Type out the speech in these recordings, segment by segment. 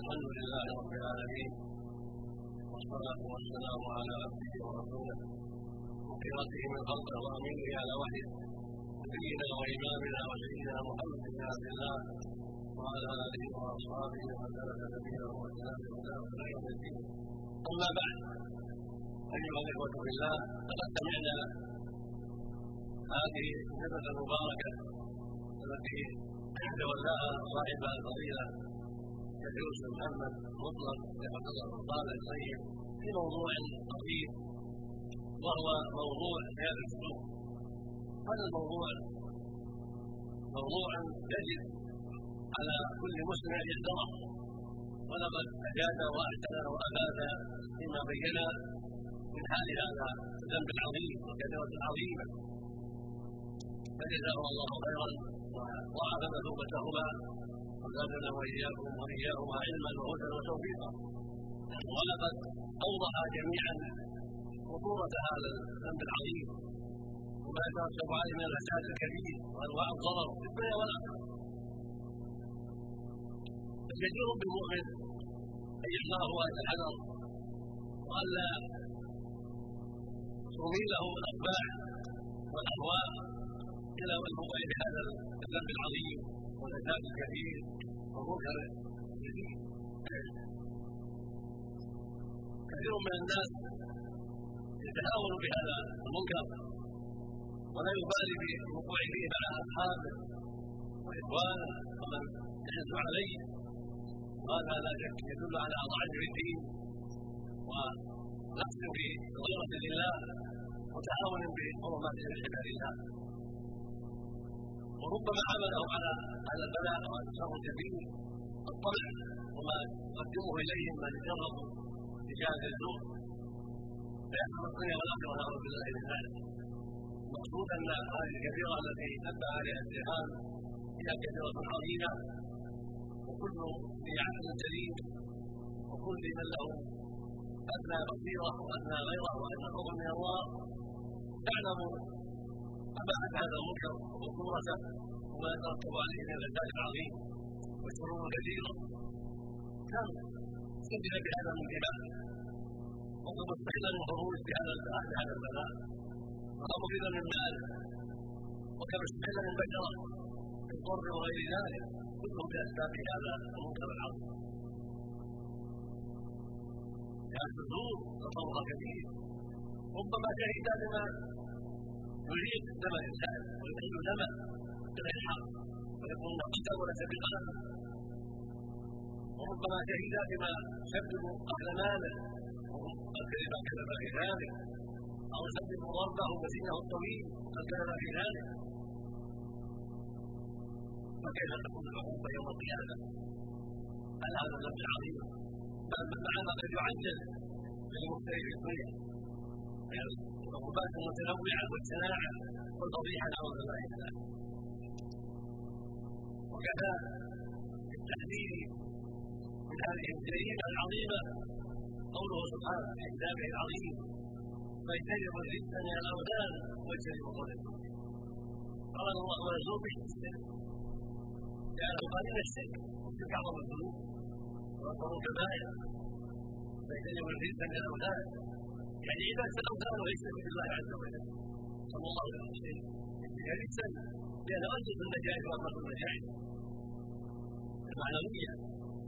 الحمد لله رب العالمين والصلاة والسلام على عبده ورسوله وقراته من خلقه وأمينه على وحيه نبينا وإمامنا وسيدنا محمد بن عبد الله وعلى آله وأصحابه ومن سلك سبيله وسلم إلى يوم الدين. أما بعد أيها الإخوة في الله لقد سمعنا هذه السنة المباركة التي تولاها صاحب الفضيلة يوسف محمد مطلق حفظه الله الطيب في موضوع طويل وهو موضوع هذا السلوك هذا الموضوع موضوع يجب على كل مسلم ان يحذره ولقد أجاد واحسن وافاد فيما بين من حال هذا الذنب العظيم والكثرة العظيمة. فجزاه الله خيرا وضاعف مثوبتهما وزادنا وإياكم وإياهما علما وهدى وتوفيقا. ولقد أوضح جميعا خطورة هذا الذنب العظيم. وما يترتب عليه من الفساد الكبير وأنواع الضرر في الدنيا والآخرة. فجدير بالمؤمن أن يحذره هذا الحذر والا تميله الاطباع والأهواء إلى الوقوع بهذا الذنب العظيم والفساد الكبير. كثير من الناس يتهاون بهذا المنكر ولا يبالي بالوقوع فيه مع أصحابه وإخوانه ومن يحث عليه. وهذا لا شك يدل على ضعف الدين ونقص في غيرة لله وتعاون بحرمات عباد الله. وربما حملهم على على البلاء والتصرف فيه الطمع وما يقدمه اليهم من جربوا تجاه الزور. فيحصل الدنيا والآخرة نعوذ بالله من ذلك المقصود أن هذه الكبيره التي نبه عليها الشيخان هي كبيره عظيمة. وكل ذي عقل سليم وكل من له أدنى بصيرة وأدنى غيره وأدنى خوفا من الله. يعلم ابعد هذا المنكر وخطورته وما يترتب عليه من الفساد العظيم. والشرور الكثيره كم سجل بهذا الانتباه وقد مستحيلا الخروج بهذا هذا البلاء وقد مفيدا من مال وكما استحيل من بشره في الضر وغير ذلك. كلهم بأسباب هذا المنكر العظيم. كان الزور تطور كثير. ربما شهد بما يريد دم الانسان ويحل دمه بغير حق ويكون نقيدا وليس بقلم وربما شهد بما يسبب اكل ماله وقد كذب كذب في ذلك أو يسبب ضربه وسنه الطويل وقد كذب في ذلك. فكيف تكون العقوبه يوم القيامة؟ على هذا الذنب العظيم بل معنى قد يعجل للمبتدئ في الدنيا. العقوبات المتنوعه والشناعه والفضيحه نعوذ بالله ذلك وكذا التحذير من هذه الجريمه العظيمه قوله سبحانه في كتابه العظيم فاجتنبوا الرجس من الاوثان واجتنبوا قول قال الله ورسوله الشرك لأنه قليل الشرك الشرك اعظم الذنوب واكبر الكبائر فاجتنبوا الرجس من الاوثان يعني عباده الاوثان ويشرك بالله عز وجل. صلى الله عليه وسلم. رجسا لأنه أنجز النجاح واكبر النجاح. المعنوية.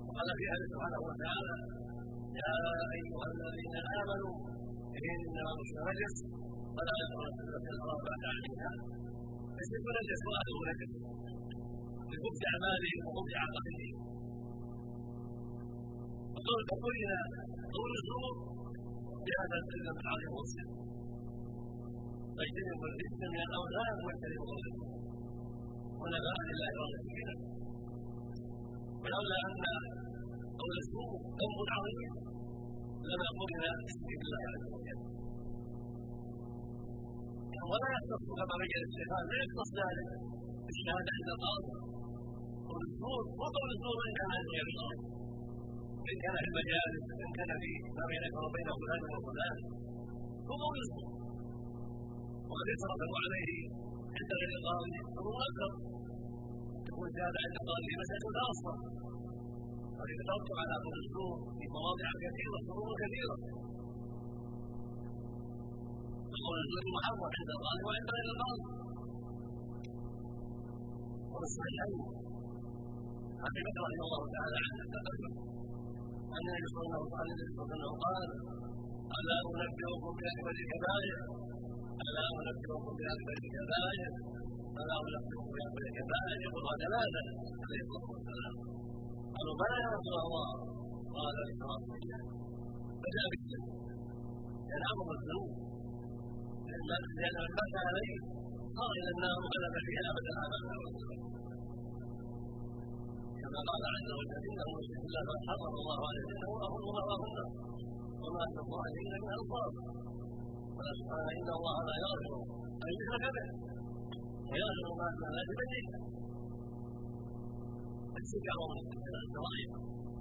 وقال في هذا سبحانه وتعالى يا أيها الذين آمنوا إن الرجس فلا يقرب في الحرام بعد عامها فالشرك نجس واهله نجس. لخبث أعمالهم وخبث عقائدهم وقول قولنا قول الزور بهذا السلم العظيم والسلم فاجتنبوا الرجس من الاوثان واجتنبوا قول الزور ونفع لله ورسوله ولولا أن قول الزور ذنب عظيم لما قلنا الشرك بالله عز وجل. ولا يختص كما بين الشيخان لا يختص ذلك. بالشهاده عند القاضي قول الزور وقول الزور ان كان عن غير الله ان كان في المجالس ان كان في ما بينك وبين فلان وفلان. هو قول الزور وقد يترتب عليه عند غير القاضي. أمر اكبر تكون الشهاده عند القاضي مسألة خاصة. ويترتب على قول الزور في مواضع كثيرة شرور كثيرة. قول الزور محرم عند الغالب وعند غير الغالب والصحيحين عن ابي رضي الله تعالى عنه صلى الله عليه وسلم قال ألا أنبئكم بأكبر الكبائر ألا أنبئكم بأكبر الكبائر ألا أنبئكم بأكبر الكبائر يقول هذا لا عليه الصلاة والسلام. قالوا بلى يا رسول الله. قال الاشراك بالله فجاء بالشرك لأن أمر الذنوب لأن من مات عليه صار إلى النار وغلب فيها ابدا ابدا كما قال عز وجل انه بالله فقد حرم الله عليه انه أمر مأواهن وما اتقوا عليهن من الفاظ قال سبحانه إن الله لا يغفر أن يشرك به. ويغفر ما دون ذلك من الشرك اعظم من الكبائر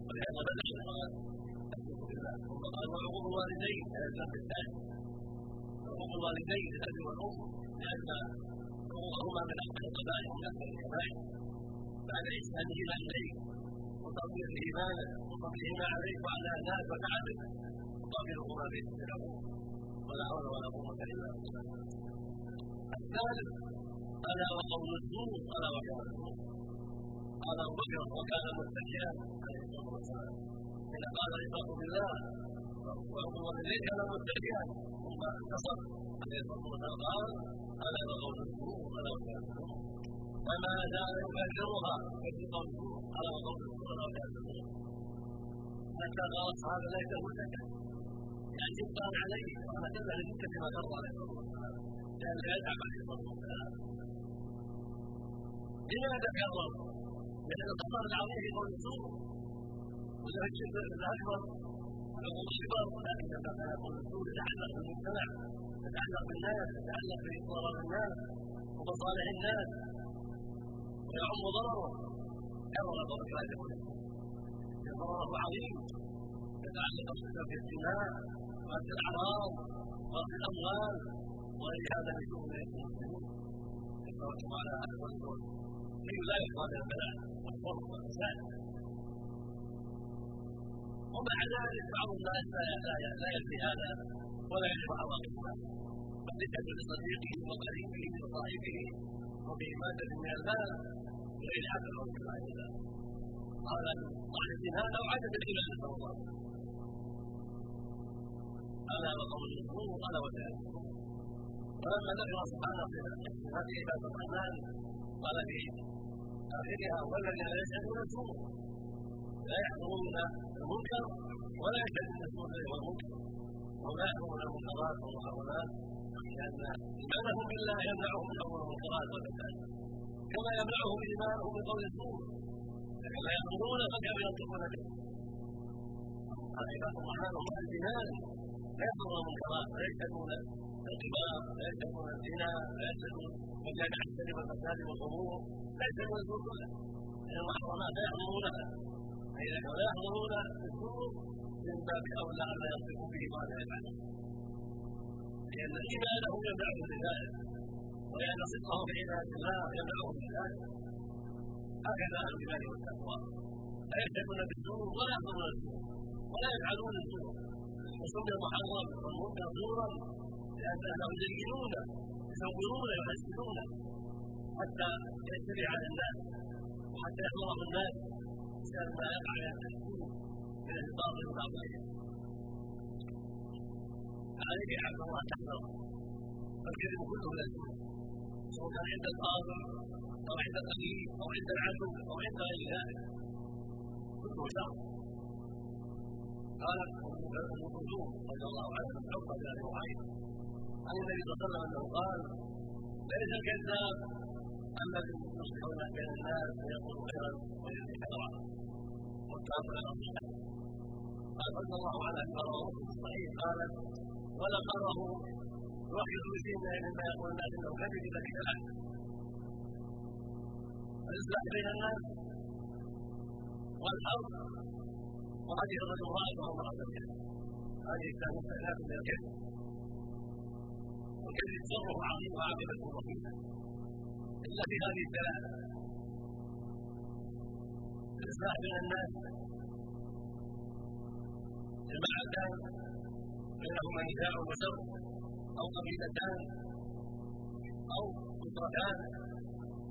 ولهذا بدا الشيطان الشرك بالله ثم قال وعقوق الوالدين على الذنب الثاني. عقوق الوالدين للاب والام لأن حقوقهما من اكبر القبائل ومن اكبر الكبائر بعد احسانهما اليك وتطبيق ايمانه وفضلهما عليك وعلى ذلك وتعبد وقابلهما بالعقوق ولا حول ولا قوة إلا بالله. الثالث ألا وقول الزور ألا وكان الزور قال أبو بكر وكان متكئا عليه الصلاة والسلام. حين قال اشركوا بالله وأبو والديه كان متكئا. ثم انتصر عليه الصلاة والسلام. قال ألا وقول الزور ألا وكان الزور فما زال يكررها في قول على قول وكان الزور حتى قال اصحاب ليس متكئا يعني يبقى عليه وهكذا لجدة ما مر عليه الصلاه والسلام لأن يذهب عليه الصلاه والسلام لماذا كرر؟ لأن الخطر العظيم في قول الزور وله الشرك الاكبر وله الصغر لكن لما كان قول الزور يتعلق بالمجتمع يتعلق بالناس يتعلق بضرر الناس ومصالح الناس ويعم ضرره كرر قول ذلك ضرره عظيم. يتعلق في الدماء وفي الاعراض وفي الاموال وغير هذا من شؤون المسلمين يتوكل على هذا الرسول. النبي لا يقضى من البلاء. والخوف والفساد ومع ذلك بعض الناس لا يكفي هذا ولا يعرف عواقبها قد يكفي لصديقه وقريبه وصاحبه وبإماتة من المال بغير حق أو كما قال صاحب هذا وعدم الإيمان نسأل الله ألا وقول الزور ألا وذلك ولما ذكر سبحانه في هذه عبادة الرحمن قال في آخرها والذين لا يشهدون الزور لا يحضرون المنكر ولا يشهدون الزور والمنكر ولا يحضرون المنكرات والمحرمات لأن إيمانهم بالله يمنعهم من حضور المنكرات والفساد كما يمنعهم إيمانهم من قول الزور لكن لا يحضرون فكيف ينطقون به عباد الرحمن هم الجهاد لا يحضرون المنكرات لا يشهدون الكبار لا يشهدون الزنا لا يشهدون وكان يحترم المساجد والامور لا يشهدون الزور كله. لأن المحرمات لا يحضرونها فإذا كانوا لا يحضرون الزور من باب أولى أن لا يصدقوا به ما لا يفعلون لأن ايمانهم يمنعهم لذلك ولان صدقهم في عباده الله يمنعهم لذلك هكذا أهل الايمان والتقوى. لا يشهدون بالزور ولا يحضرون الزور ولا يفعلون الزور وسمي المحرم والمنكر زورا لانهم يزينون يصورون يحسنون حتى يجتمع على الناس وحتى يحضره الناس. بسبب ما يقع من الباطل والباطل عليك عبد الله تحذر فالكذب كله لازم سواء كان عند الفاضل أو عند القليل أو عند العدو أو عند غير ذلك كله شر قال ام كلثوم رضي الله عنها من عقبه بن ابي معين عن النبي صلى الله عليه وسلم انه قال ليس الكذاب الذي يصلح بين الناس ويقول خيرا ويهدي خيرا والكافر على الصحيح قال صلى الله عليه وسلم في الصحيح قال ولقره يوحد بشيء مما يقول الناس انه كذب اذا كذب الاصلاح بين الناس والأرض وهذه الرجل امراته وامراه الكذب هذه كانت ثلاث من الكذب والكذب شره عظيم وعاقبته وخيمه إلا في هذه الثلاثه الاصلاح بين الناس. امرأتان بينهما نساء وسر أو قبيلتان أو أسرتان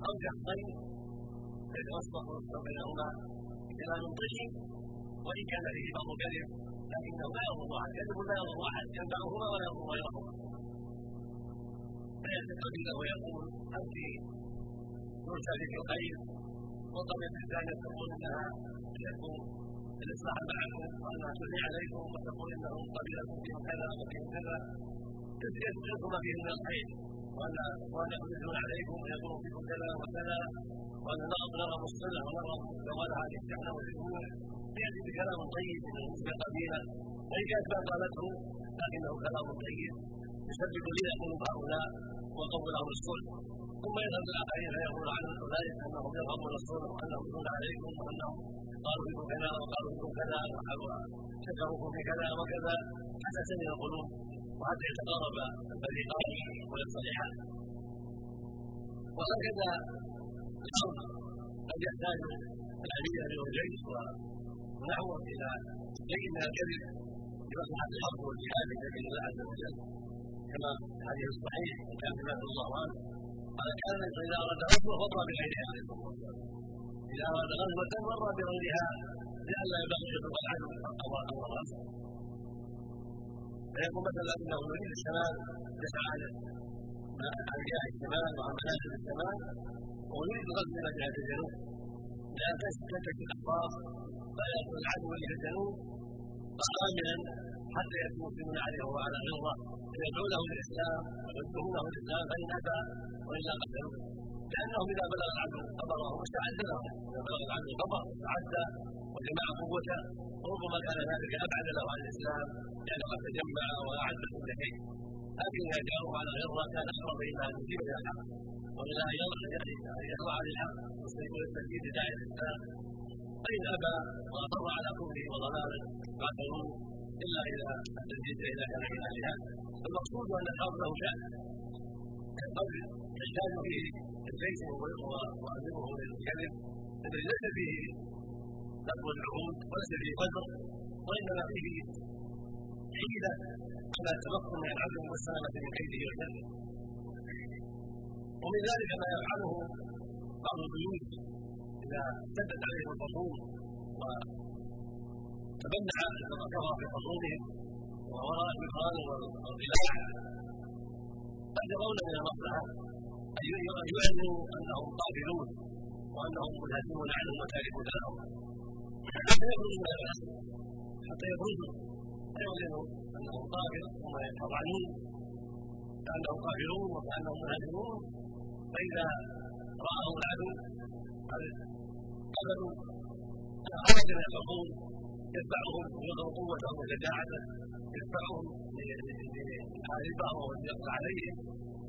أو شخصين فيتوسط بينهما بكلام طيب وإن كان فيه بعض كذب لكنه لا يضر أحد كذب لا يضر أحد ينفعهما ولا يضر غيرهما. فيعتقد له ويقول أنت ترسل في الخير وطبيعة الثانية تقول إنها الاصلاح معكم وانها تثني عليكم وتقول انهم قبيلكم فيهم كذا وفيهم كذا يذكر ما فيه من الخير وان وان يحدثون عليكم ويقولون فيكم كذا وكذا وان نرغب الصلح ونرغب زوال هذه الشحنه والجموع ياتي بكلام طيب من قبيله وان كانت ما قالته لكنه كلام طيب يسبب لي قلوب هؤلاء وقول لهم الصلح ثم يذهب الاخرين فيقول عن ذلك انهم يرغبون الصلح وانهم يدون عليكم وانهم قالوا لكم كذا وقالوا لكم كذا وشكروكم في كذا وكذا حتى تميل القلوب وحتى يتقارب الفريقان ويصطلحان وهكذا الامر قد يحتاج الامير والجيش ونحوه إلى شيء من الكذب لمصلحه الحرب والجهاد في سبيل الله عز وجل كما في الحديث الصحيح كان عباد الله عنه قال كان إذا اراد غزوة فضل بغيرها إذا اراد غزوة مر بغيرها لئلا يبقي العدو أو الراس فيقول مثلا إنه يريد الشمال يسعى عن جهه الشمال وعن منازل الشمال. ويريد الغزو إلى جهه الجنوب لا تنتهي الأخبار. فيقول العدو إلى الجنوب امنا حتى ياتي المسلمون عليه وعلى غره فيدعونه للاسلام ويدعونه للاسلام فإن أتى وإلا قتلوه لانهم إذا بلغ العدو خبره استعد لهم إذا بلغ العدو خبر استعد وجمع قوته. وربما كان ذلك أبعد له عن الإسلام لأنه قد تجمع وأعد كل شيء لكن إذا جاءوا على غره كان أقرب إلى أن يجيب إلى الحق وإلى أن يخضع للحق ويستجيب لداعي الإسلام. فان أبى واصر على كفره وضلاله قاتلوه إلا اذا التجديد من اهلها المقصود أن الحرب له شان الحرب يحتاج فيه الجيش وامره للكذب الذي ليس فيه لغو العهود وليس فيه قدر وإنما فيه حيله على التمكن من العدل والسلامة من كيده وشره. ومن ذلك ما يفعله بعض البيوت إذا اشتدت عليهم الخصوم وتبنع الكفر في خصومهم ووراء المقال والغلاع قد يرون من المصلحه ان يعلنوا أنهم قابلون وأنهم منهزمون عنهم وتاركون لهم حتى يخرجوا من الاسد حتى يخرجوا. فيعلنوا أنهم قابل ثم يتطعنون كأنهم قابلون وكأنهم منهزمون فإذا راهم العدو قد قبلوا. خرج من الحصول يتبعهم ويظهر قوته وشجاعته يتبعهم ليحاربهم ويقضي عليهم.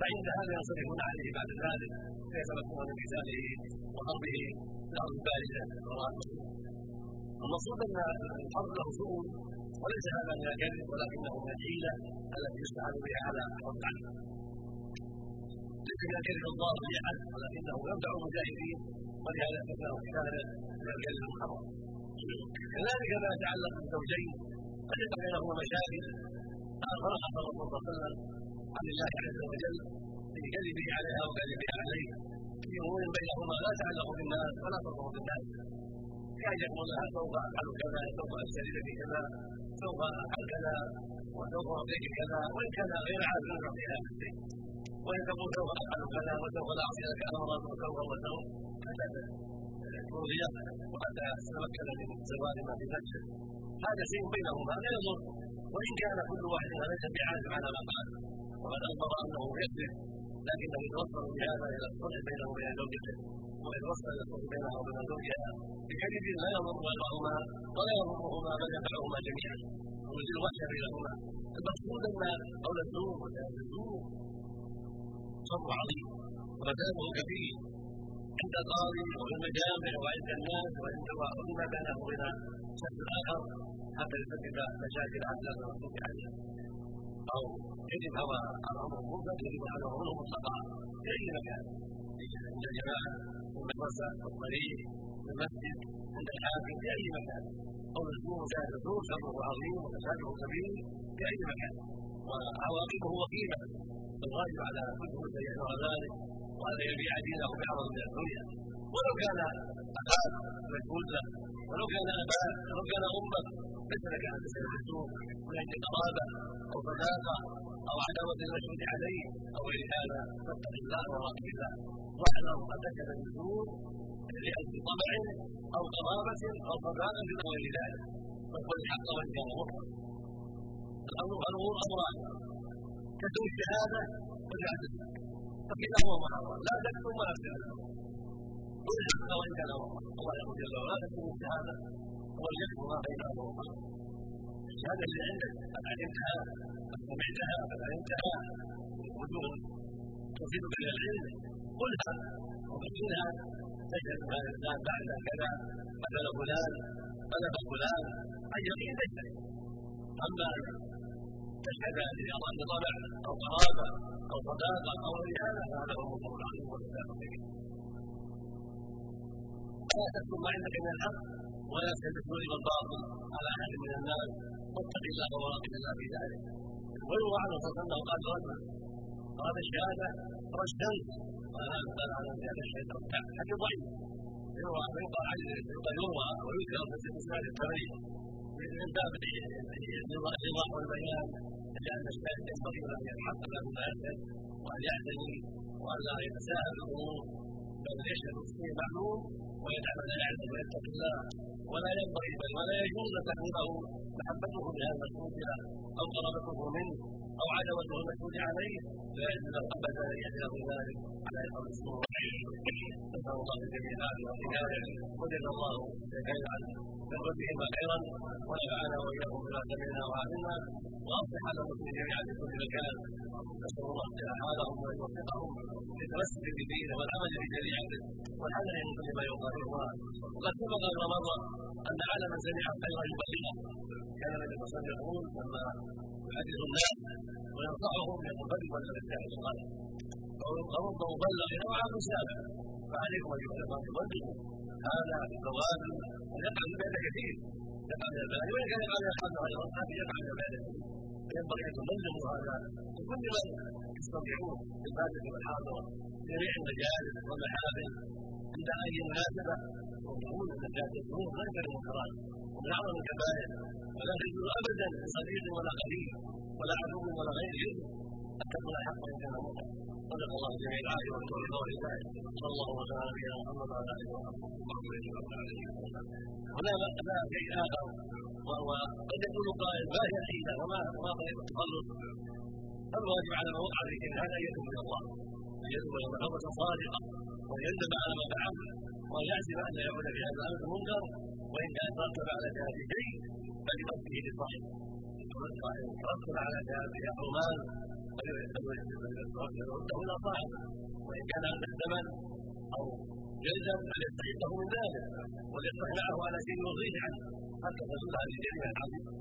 فعند هذا ينصرفون عليه بعد ذلك فيتمكنون من قتاله وضربه الأرض البارده المقصود أن الحرب له شؤون وليس هذا من الكذب ولكنه من الحيله التي يستعان بها على الحرب عنه ليس من الكذب الضار لأحد ولكنه ينفع المجاهدين ولهذا ذكره كان من الكذب المحرم كذلك ما يتعلق بالزوجين قد يقع بينهما مشاكل. اخبر الرسول صلى الله عليه وسلم عن الله عز وجل في كذبه عليها وكذبها عليه في أمور بينهما لا تعلق بالناس ولا تضر بالناس. كان يقول لها سوف أفعل كذا سوف اشتري لك كذا سوف أفعل كذا وسوف أعطيك كذا وإن كان غير عازم يعطيها شيء وإن تقول سوف أفعل كذا وسوف لا أعطي لك أمرا وسوف وسوف حتى ترضي وحتى تتمكن من زوال ما في نفسه. هذا شيء بينهما. لا يضر. وإن كان كل واحد ليس بعازم على ما قال. وقد أخبر أنه يكذب لكنه يتوصل بهذا إلى الصلح بينه وبين زوجته. ويتوصل إلى الصلح بينه وبين زوجها. بكذب لا يضر غيرهما ولا يضرهما بل ينفعهما جميعا. ويزيل الوحشه بينهما. المقصود أن قول الزور وشهاده الزور شر عظيم. ومثابه كبير. عند القاضي وفي المجامع وعند الناس وعند وما بينه وبين شخص اخر حتى يسبب مشاكل حتى المقصود عليه أو يجب هوى الامر المنكر يجب على امره مطلقا في اي مكان عند الجماعه في المدرسة في الطريق في المسجد عند الحاكم في اي مكان قول الزور وشاهد الزور شره عظيم وفساده كبير في اي مكان وعواقبه وخيمه الواجب على كل مسلم يحذر ذلك وان يبيع دينه بعرض من الدنيا. ولو كان اخاك مجهول له ولو كان أباك ولو كان أمك ليس لك أن تسال السوق. من أجل قرابه أو صداقه أو عداوة المشهود عليه أو غير هذا فاتق الله وراقب الله. واعلم انك لن تزور لأجل طمع أو قرابه أو صداقة أو غير ذلك. فقل الحق مره الامر الأمور أمران. كتب الشهادة وجعل فكلاهما محرم لا تكتم ولا تكتم قل الحق وان كان الله يقول جل وعلا لا تكتم الشهاده واليكتم ما بينهما الشهاده اللي عندك قد علمتها قد سمعتها قد علمتها وجوه تفيدك إلى العلم قلها وبينها تشهد هذا الانسان بعد كذا قتل فلان قذف فلان عن يقين تشهد أما تشهد لطمع أو قرابه أو صداقة أو غير هذا فهذا هو المطلوب العظيم والسلام لا تكتب ما عندك من الحق ولا تستدل بالباطل على أحد من الناس. واتق الله وراقب الله في ذلك. ويروى عنه صلى الله عليه وسلم قال رجل قال الشهادة رشدا. قال هذا قال على زياده الشيطان حديث ضعيف يروى يقال يروى ويذكر في الإسناد الثمانيه من باب الإيضاح والبيان. لأن الشاهد ينبغي يتحقق له ما يشهد وان يعتني وان لا يتساهل الأمور بل يشهد الشيء معلوم ويجعل لا يعلم ويتقي الله ولا ينبغي بل ولا يجوز تكون محبته لهذا المشهود له أو قرابته منه. أو عداوته المشهود عليه لا يجوز ابدا ان يحذر ذلك. على اقام السور نسأل الله الجميع العافيه والهدايه الله جميعا من ربهما خيرا ونفعنا واياكم بما سمعنا وعلمنا وأصلح على المسلمين جميعا في كل مكان. نسأل الله اصلاح حالهم وان يوفقهم للتمسك بدينه والعمل بشريعته والحذر من كل ما يخالفها وقد سبق ان مر أن على من سمع خيرا يبلغه كان النبي صلى الله عليه وسلم يقول لما يحدث الناس وينصحهم يقول بلغ الرجال الصالح فرب مبلغ أو عام سابع فعليكم ايها الاخوان تبلغوا هذا بالزواج ويقع في ذلك كثير. يقع من البلد وان كان يقع من احد غير اصحابه يقع من البلد فينبغي أن تبلغوا هذا. لكل من يستطيعون في الباديه والحاضره جميع المجالس والمحافل عند أي مناسبة ويقول أن الناس يكونون غير المنكرات. ومن اعظم الكبائر ولا تجوز أبدا لصديق ولا قريب ولا عدو ولا غيره ان تكون حقا ان كان مطلقا صدق الله جميع العافيه والتوفيق والهدايه صلى الله وسلم على نبينا محمد وعلى آله وصحبه هنا لا شيء اخر وهو قد يقول قائل ما هي الحيلة؟ وما ما طريقه التخلص؟ الواجب على من وقع في هذا ان يتوب إلى الله. ان يتوب إلى الله. توبه صادقه وان يندم على ما فعل. وان يعزم أن يعود في هذا الأمر المنكر وان كان ترتب على ذلك شيء فلربه للصحيح ترتب على ذلك حرمان فليرده إلى صاحبه وان كان عنده ثمن أو جلدا فليستحقه من ذلك وليصلح معه على شيء يرضيه عنه حتى تزول هذه الجريمه العظيمه